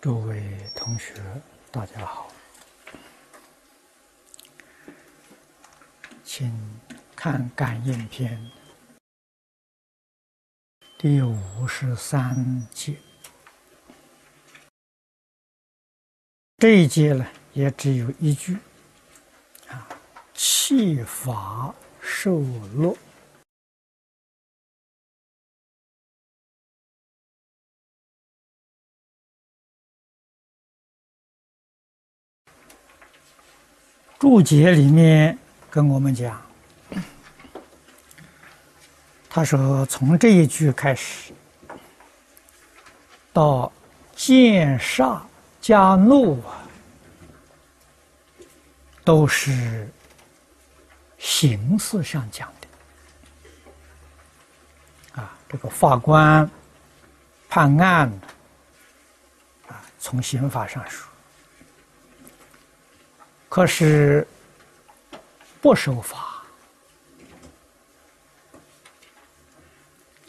诸位同学，大家好，请看《感应篇》第五十三节。这一节呢，也只有一句啊：“气法受落。”注解里面跟我们讲，他说从这一句开始，到见煞加怒啊，都是形式上讲的。啊，这个法官判案啊，从刑法上说。可是不守法，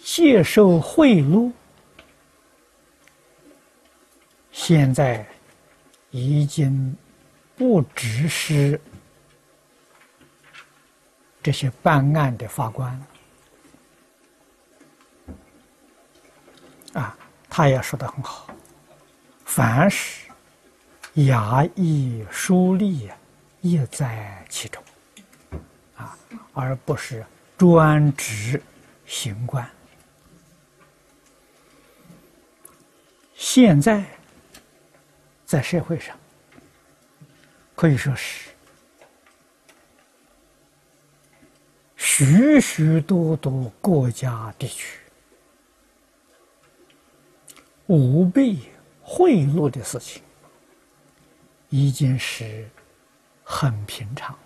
接受贿赂，现在已经不只是这些办案的法官啊，他也说的很好，凡是。衙役书吏也在其中，啊，而不是专职行官。现在在社会上可以说是许许多多国家地区舞弊贿赂的事情。已经是很平常，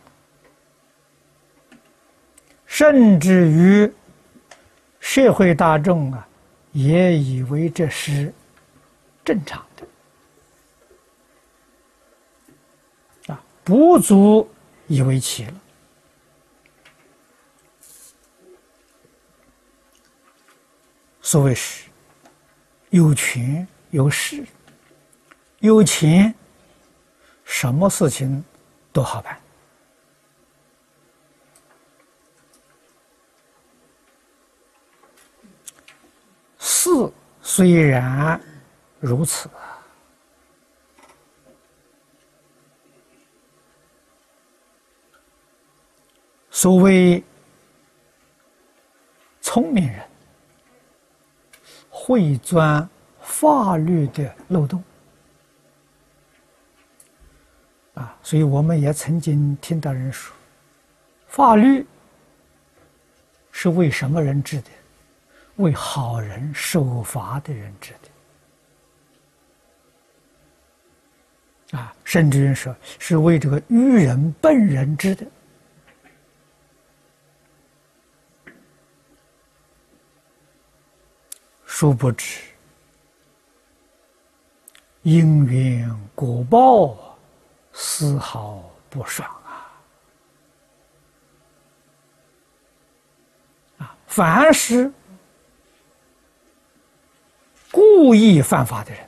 甚至于社会大众啊，也以为这是正常的啊，不足以为奇了。所谓是有权有势有钱。什么事情都好办。事虽然如此，所谓聪明人会钻法律的漏洞。啊，所以我们也曾经听到人说，法律是为什么人治的？为好人守法的人治的。啊，甚至人说是为这个愚人笨人治的。殊不知，因缘果报。丝毫不爽啊！啊，凡是故意犯法的人，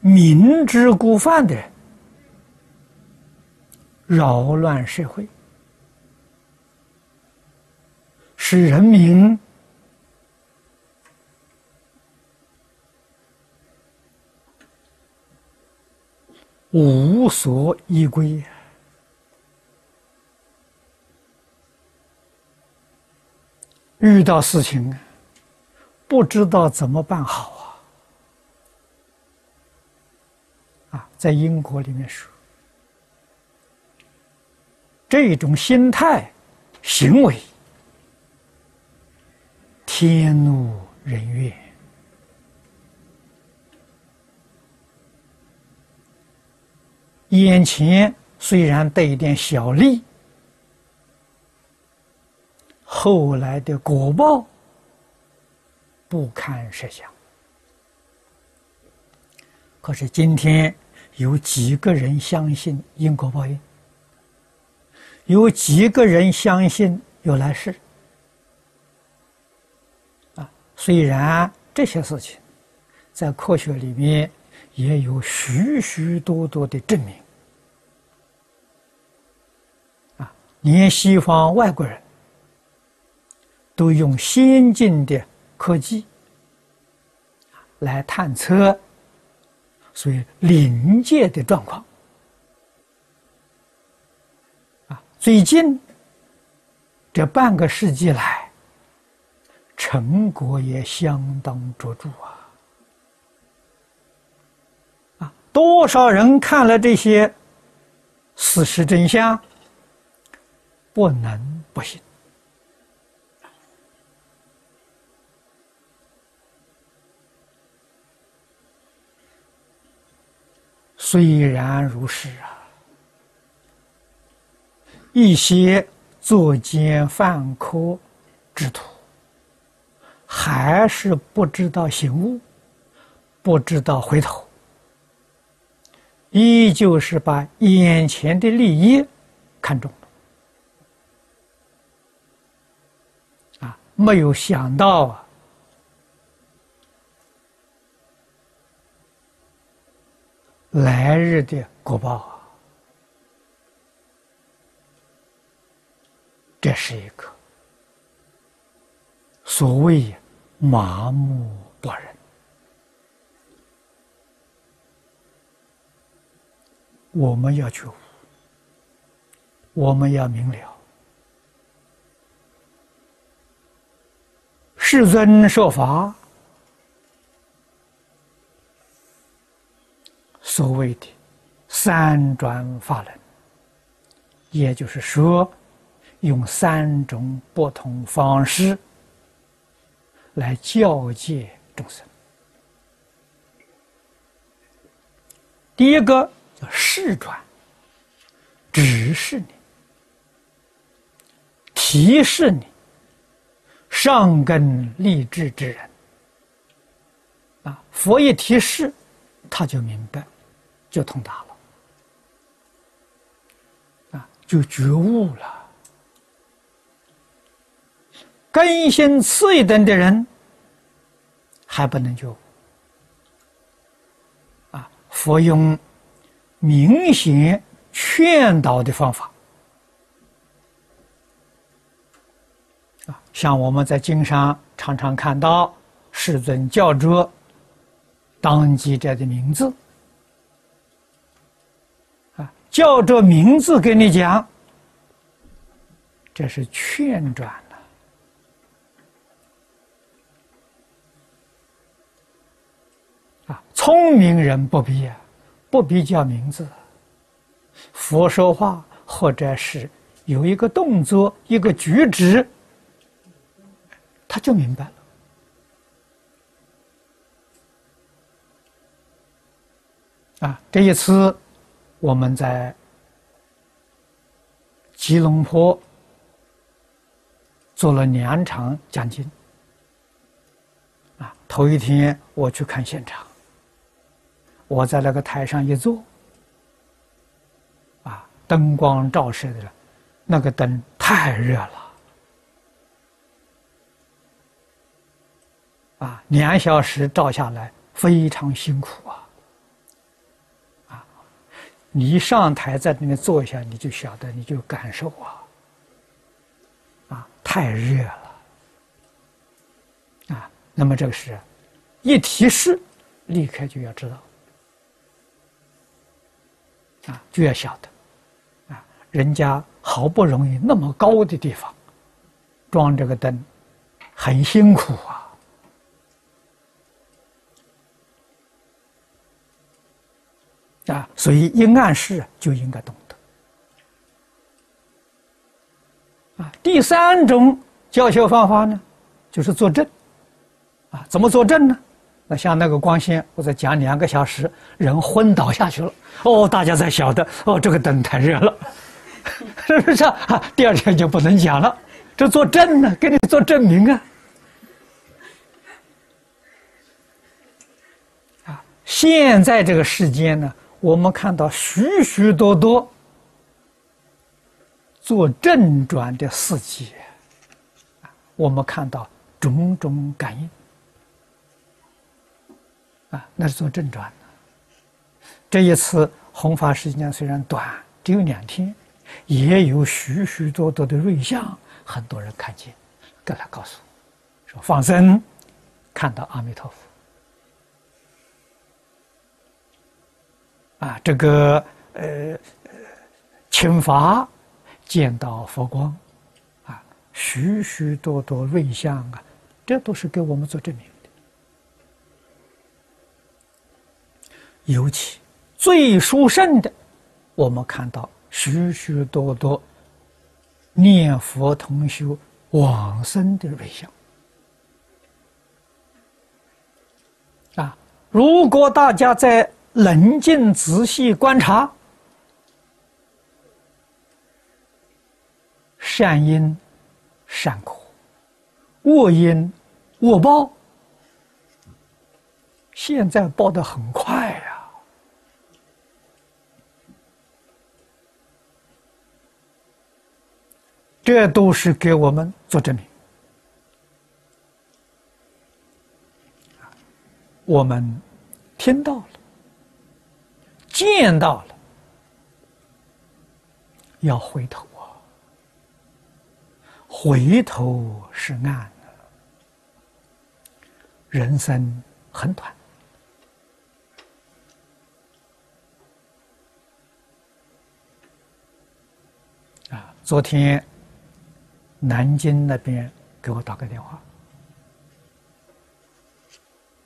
明知故犯的人，扰乱社会，使人民。无所依归，遇到事情不知道怎么办好啊！啊，在英国里面说，这种心态、行为，天怒人怨。眼前虽然得一点小利，后来的果报不堪设想。可是今天有几个人相信因果报应？有几个人相信有来世？啊，虽然这些事情在科学里面也有许许多多的证明。啊，连西方外国人都用先进的科技来探测，所以临界的状况。啊，最近这半个世纪来。成果也相当卓著啊！啊，多少人看了这些事实真相，不能不信。虽然如是啊，一些作奸犯科之徒。还是不知道醒悟，不知道回头，依旧是把眼前的利益看中了，啊，没有想到啊，来日的果报啊，这是一个所谓。麻木不仁，我们要去，我们要明了。世尊说法，所谓的三转法轮，也就是说，用三种不同方式。来教诫众生。第一个叫示转，指示你，提示你，上根立志之人。啊，佛一提示，他就明白，就通达了，啊，就觉悟了。根性次一等的人还不能救啊！佛用明显劝导的方法像我们在经上常常看到世尊叫着当机者的名字啊，叫着名字跟你讲，这是劝转。聪明人不必啊，不必叫名字。佛说话，或者是有一个动作、一个举止，他就明白了。啊，这一次我们在吉隆坡做了两场讲经。啊，头一天我去看现场。我在那个台上一坐，啊，灯光照射的，那个灯太热了，啊，两小时照下来非常辛苦啊，啊，你一上台在那边坐一下，你就晓得，你就感受啊，啊，太热了，啊，那么这个是，一提示，立刻就要知道。啊，就要晓得，啊，人家好不容易那么高的地方装这个灯，很辛苦啊，啊，所以一暗示就应该懂得。啊，第三种教学方法呢，就是坐正，啊，怎么坐正呢？那像那个光线，我在讲两个小时，人昏倒下去了。哦，大家才晓得，哦，这个灯太热了，是不是啊？第二天就不能讲了，这作证呢，给你做证明啊。啊，现在这个世间呢，我们看到许许多多做正转的事迹，我们看到种种感应。啊，那是做正转的。这一次弘法时间虽然短，只有两天，也有许许多多的瑞相，很多人看见，跟他告诉说放生，看到阿弥陀佛，啊，这个呃，请法见到佛光，啊，许许多多瑞相啊，这都是给我们做证明的，尤其。最殊胜的，我们看到许许多多念佛同修往生的瑞相啊！如果大家在冷静仔细观察，善因善果，恶因恶报，现在报的很快呀。这都是给我们做证明。我们听到了，见到了，要回头啊！回头是岸人生很短啊！昨天。南京那边给我打个电话，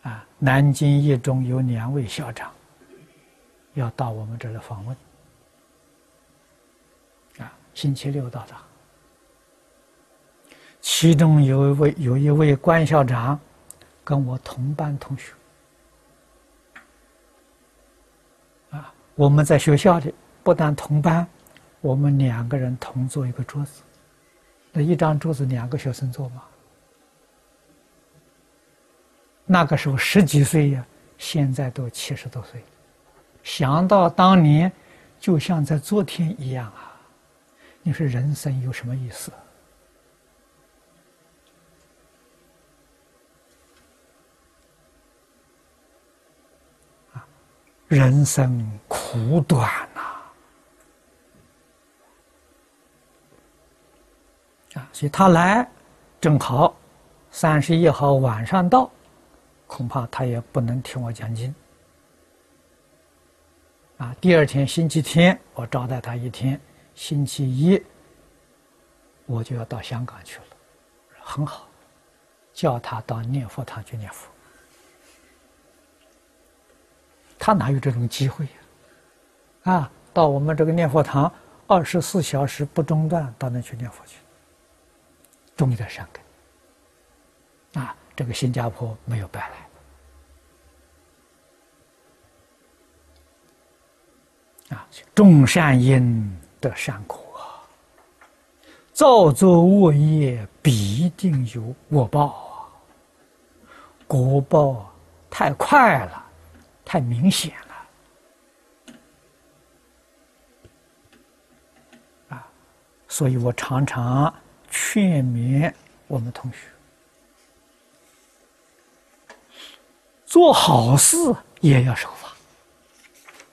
啊，南京一中有两位校长要到我们这来访问，啊，星期六到达。其中有一位有一位关校长跟我同班同学，啊，我们在学校里不但同班，我们两个人同坐一个桌子。那一张桌子两个学生坐嘛？那个时候十几岁呀，现在都七十多岁，想到当年，就像在昨天一样啊！你说人生有什么意思？啊，人生苦短呐！啊，所以他来正好三十一号晚上到，恐怕他也不能听我讲经。啊，第二天星期天我招待他一天，星期一我就要到香港去了，很好，叫他到念佛堂去念佛。他哪有这种机会呀？啊，到我们这个念佛堂，二十四小时不中断，到那去念佛去。种的善根啊，这个新加坡没有白来啊！种善因得善果，造作恶业必定有恶报啊！果报太快了，太明显了啊！所以我常常。劝勉我们同学做好事也要守，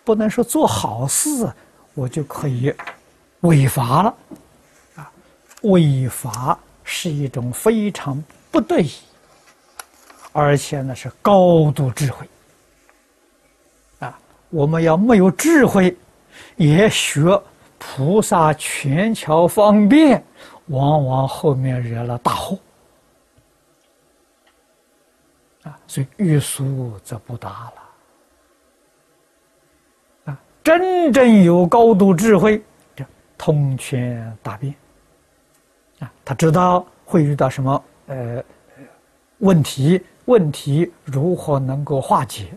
不能说做好事我就可以违法了啊！违法是一种非常不对，而且呢是高度智慧啊！我们要没有智慧，也学菩萨权巧方便。往往后面惹了大祸啊，所以欲速则不达了！真正有高度智慧，这通权大变啊，他知道会遇到什么呃问题，问题如何能够化解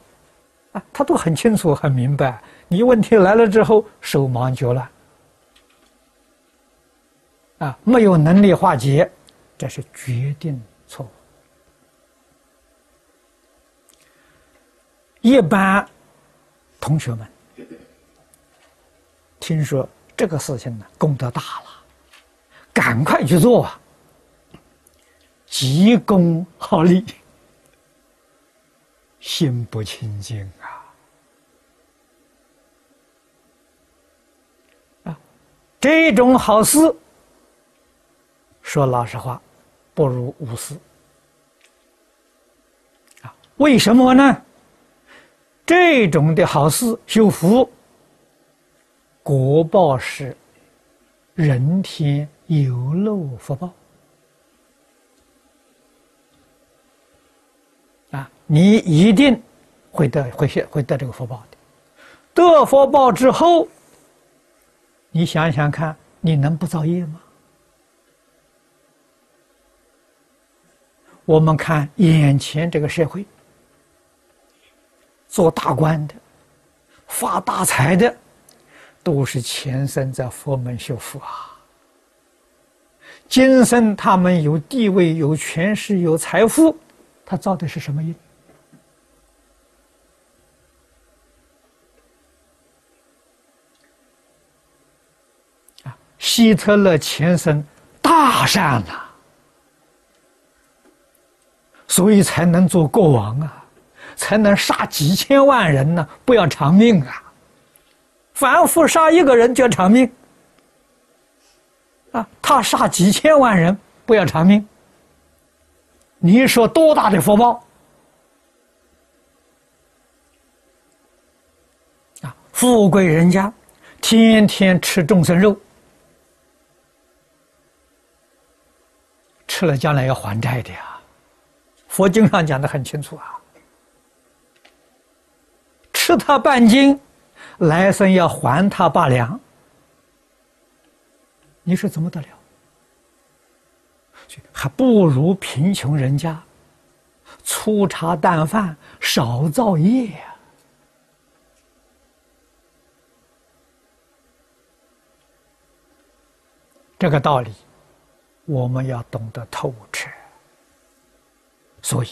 啊，他都很清楚很明白。你问题来了之后，手忙脚乱。啊，没有能力化解，这是决定错误。一般同学们听说这个事情呢，功德大了，赶快去做啊！急功好利，心不清净啊！啊，这种好事，说老实话，不如无事。啊，为什么呢？这种的好事修福，国报是人天有漏福报啊。你一定会得会现会得这个福报的，得福报之后，你想想看，你能不造业吗？我们看眼前这个社会，做大官的、发大财的，都是前生在佛门修福啊。今生他们有地位、有权势、有财富，他造的是什么业？希特勒前生大善呐，所以才能做国王啊，才能杀几千万人呢，不要偿命啊！反复杀一个人就要偿命啊，他杀几千万人不要偿命，你说多大的福报啊？富贵人家天天吃众生肉。吃了将来要还债的呀，佛经上讲的很清楚啊。吃他半斤，来生要还他八两，你说怎么得了？还不如贫穷人家粗茶淡饭，少造业呀。这个道理。我们要懂得透彻，所以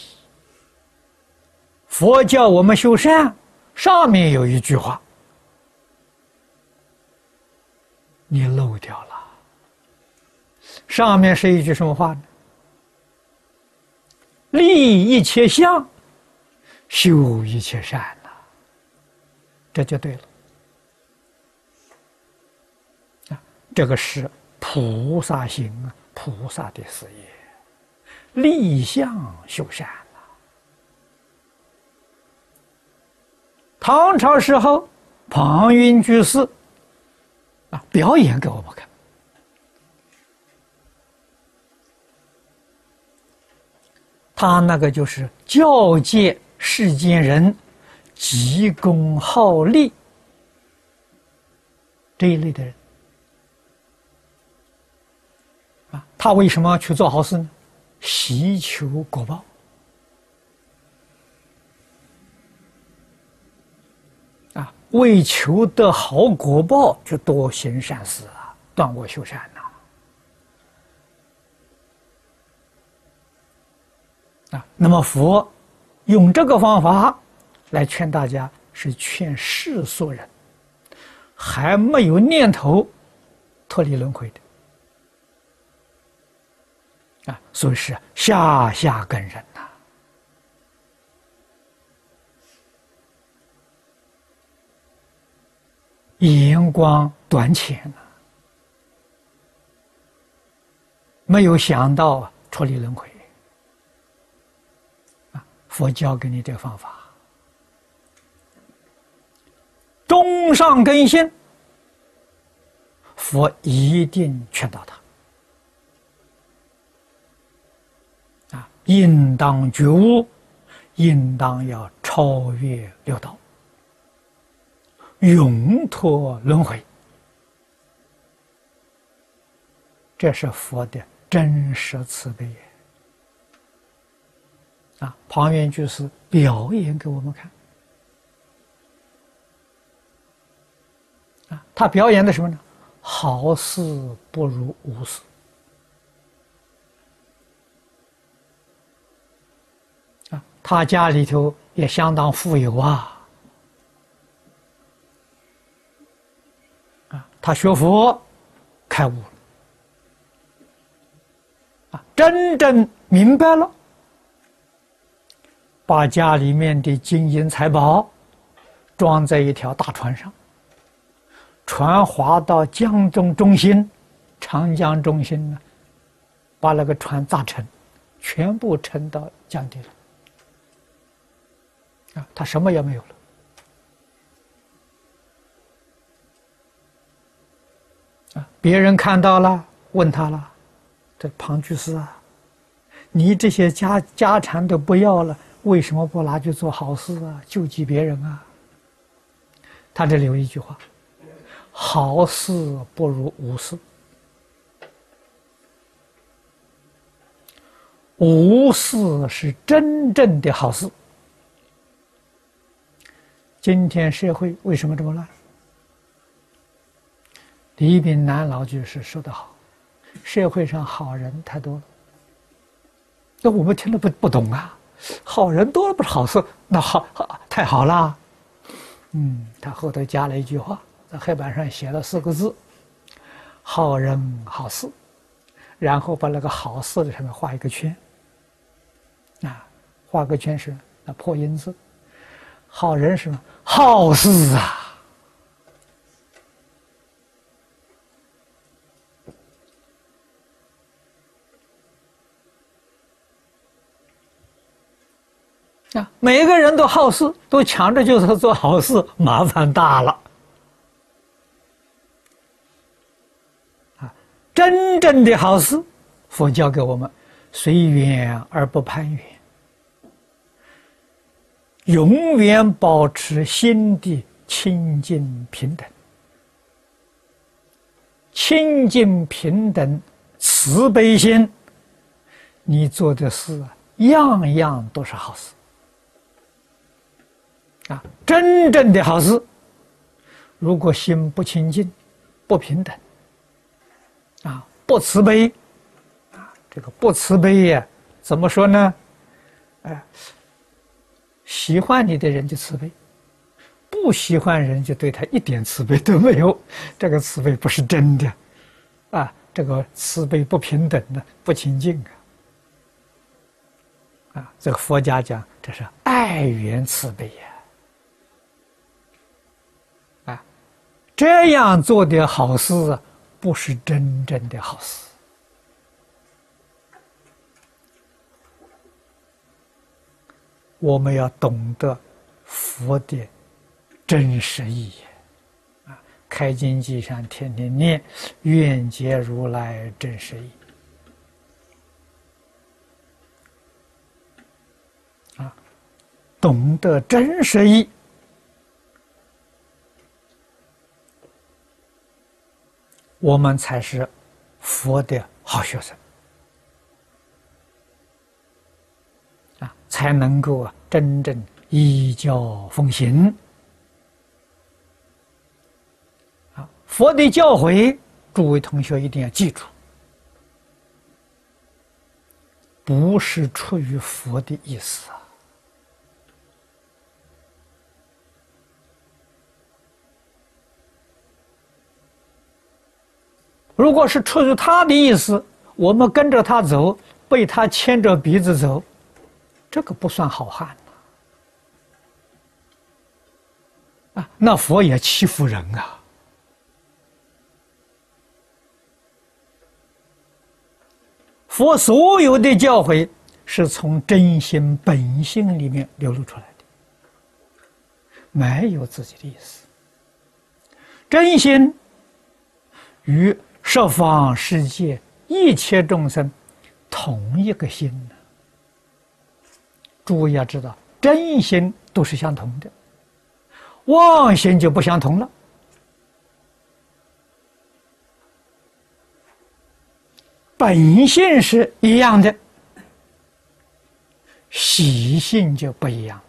佛教我们修善，上面有一句话，你漏掉了。上面是一句什么话呢？立一切相，修一切善呐，这就对了。啊，这个是菩萨行。菩萨的事业，立相修善呐。唐朝时候，庞云居士表演给我们看。他那个就是教诫世间人急功好利这一类的人啊。他为什么去做好事呢？希求果报啊！为求得好果报，就多行善事啊，断恶修善呐！啊，那么佛用这个方法来劝大家，是劝世俗人还没有念头脱离轮回的。啊，所以是下下根人呐，眼光短浅呐，没有想到脱离轮回。啊，佛教给你这个方法，中上根性，佛一定劝导他啊。应当觉悟，应当要超越六道，永脱轮回。这是佛的真实慈悲。啊，旁边就是表演给我们看。啊，他表演的什么呢？好事不如无事。他家里头也相当富有啊！啊，他学佛开悟了，啊，真正明白了，把家里面的金银财宝装在一条大船上，船划到江中中心，长江中心呢，把那个船砸沉，全部沉到江底了。啊，他什么也没有了。啊，别人看到了，问他了：“这庞居士啊，你这些家家产都不要了，为什么不拿去做好事啊，救济别人啊？”他这里有一句话：“好事不如无事，无事是真正的好事。”今天社会为什么这么乱？李炳南老居士说得好：“社会上好人太多了。”那我们听了不不懂啊？好人多了不是好事？那好，好太好了。嗯，他后头加了一句话，在黑板上写了四个字：“好人好事。”然后把那个好事的上面画一个圈。啊，画个圈是那破音字。好人是好事啊！啊，每个人都好事，都抢着就是做好事，麻烦大了。啊，真正的好事，佛教给我们随缘而不攀缘。永远保持心的清净平等，清净平等慈悲心，你做的事样样都是好事啊！真正的好事，如果心不清净、不平等啊、不慈悲啊，这个不慈悲呀，怎么说呢？哎。喜欢你的人就慈悲，不喜欢人就对他一点慈悲都没有。这个慈悲不是真的，啊，这个慈悲不平等的，不清净啊！啊，这个佛家讲这是爱缘慈悲呀，这样做的好事不是真正的好事。我们要懂得佛的真实意啊！开经记上天天念“愿解如来真实意”啊，懂得真实义，我们才是佛的好学生啊。才能够啊，真正依教奉行啊！佛的教诲，诸位同学一定要记住，不是出于佛的意思啊。如果是出于他的意思，我们跟着他走，被他牵着鼻子走。这个不算好汉啊！那佛也欺负人啊！佛所有的教诲是从真心本性里面流露出来的，没有自己的意思。真心与十方世界一切众生同一个心呢。诸位要知道，真心都是相同的，妄心就不相同了。本性是一样的，习性就不一样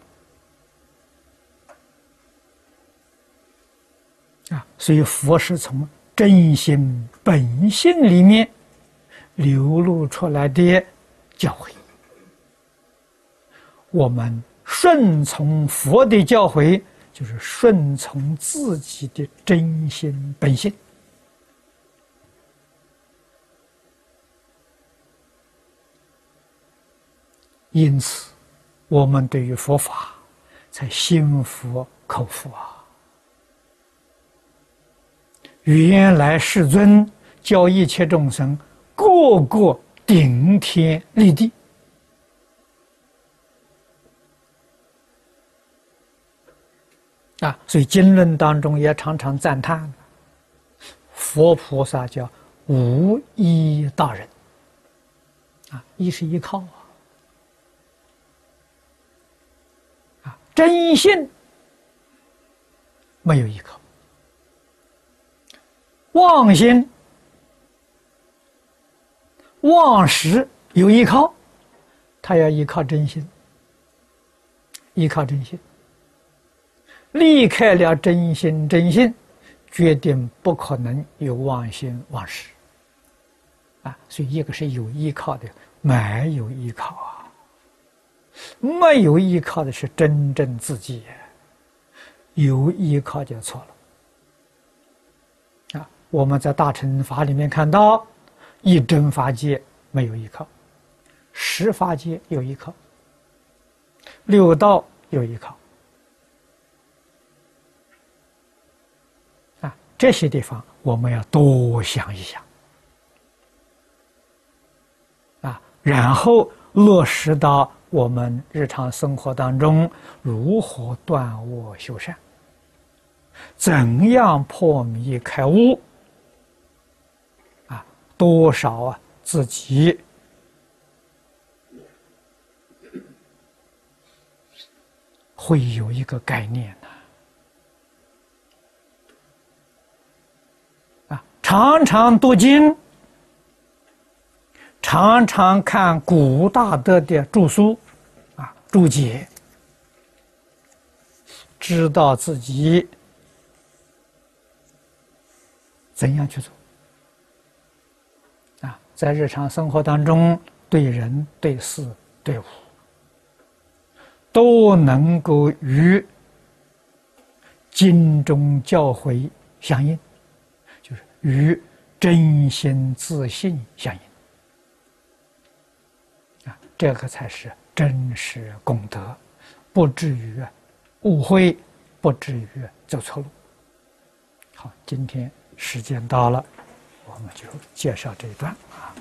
啊。所以佛是从真心本性里面流露出来的教诲。我们顺从佛的教诲，就是顺从自己的真心本性。因此，我们对于佛法才心服口服啊！原来世尊教一切众生，个个顶天立地啊！所以经论当中也常常赞叹佛菩萨叫无依大人啊，依是依靠啊。啊真心没有依靠，妄心、妄识有依靠，他要依靠真心，依靠真心，离开了真心真心，决定不可能有妄心妄识啊！所以一个是有依靠的，没有依靠啊。没有依靠的是真正自己，有依靠就错了。我们在大乘法里面看到，一真法界没有依靠，十法界有依靠，六道有依靠。啊，这些地方我们要多想一想。啊，然后落实到。我们日常生活当中如何断恶修善？怎样破迷开悟？多少啊，自己会有一个概念呢？啊，常常读经，常常看古大德的著书。啊注解，知道自己怎样去做，在日常生活当中，对人、对事、对物，都能够与经中教诲相应，就是与真心自信相应啊，这个才是。真实功德，不至于误会，不至于走错路。好，今天时间到了，我们就介绍这一段啊。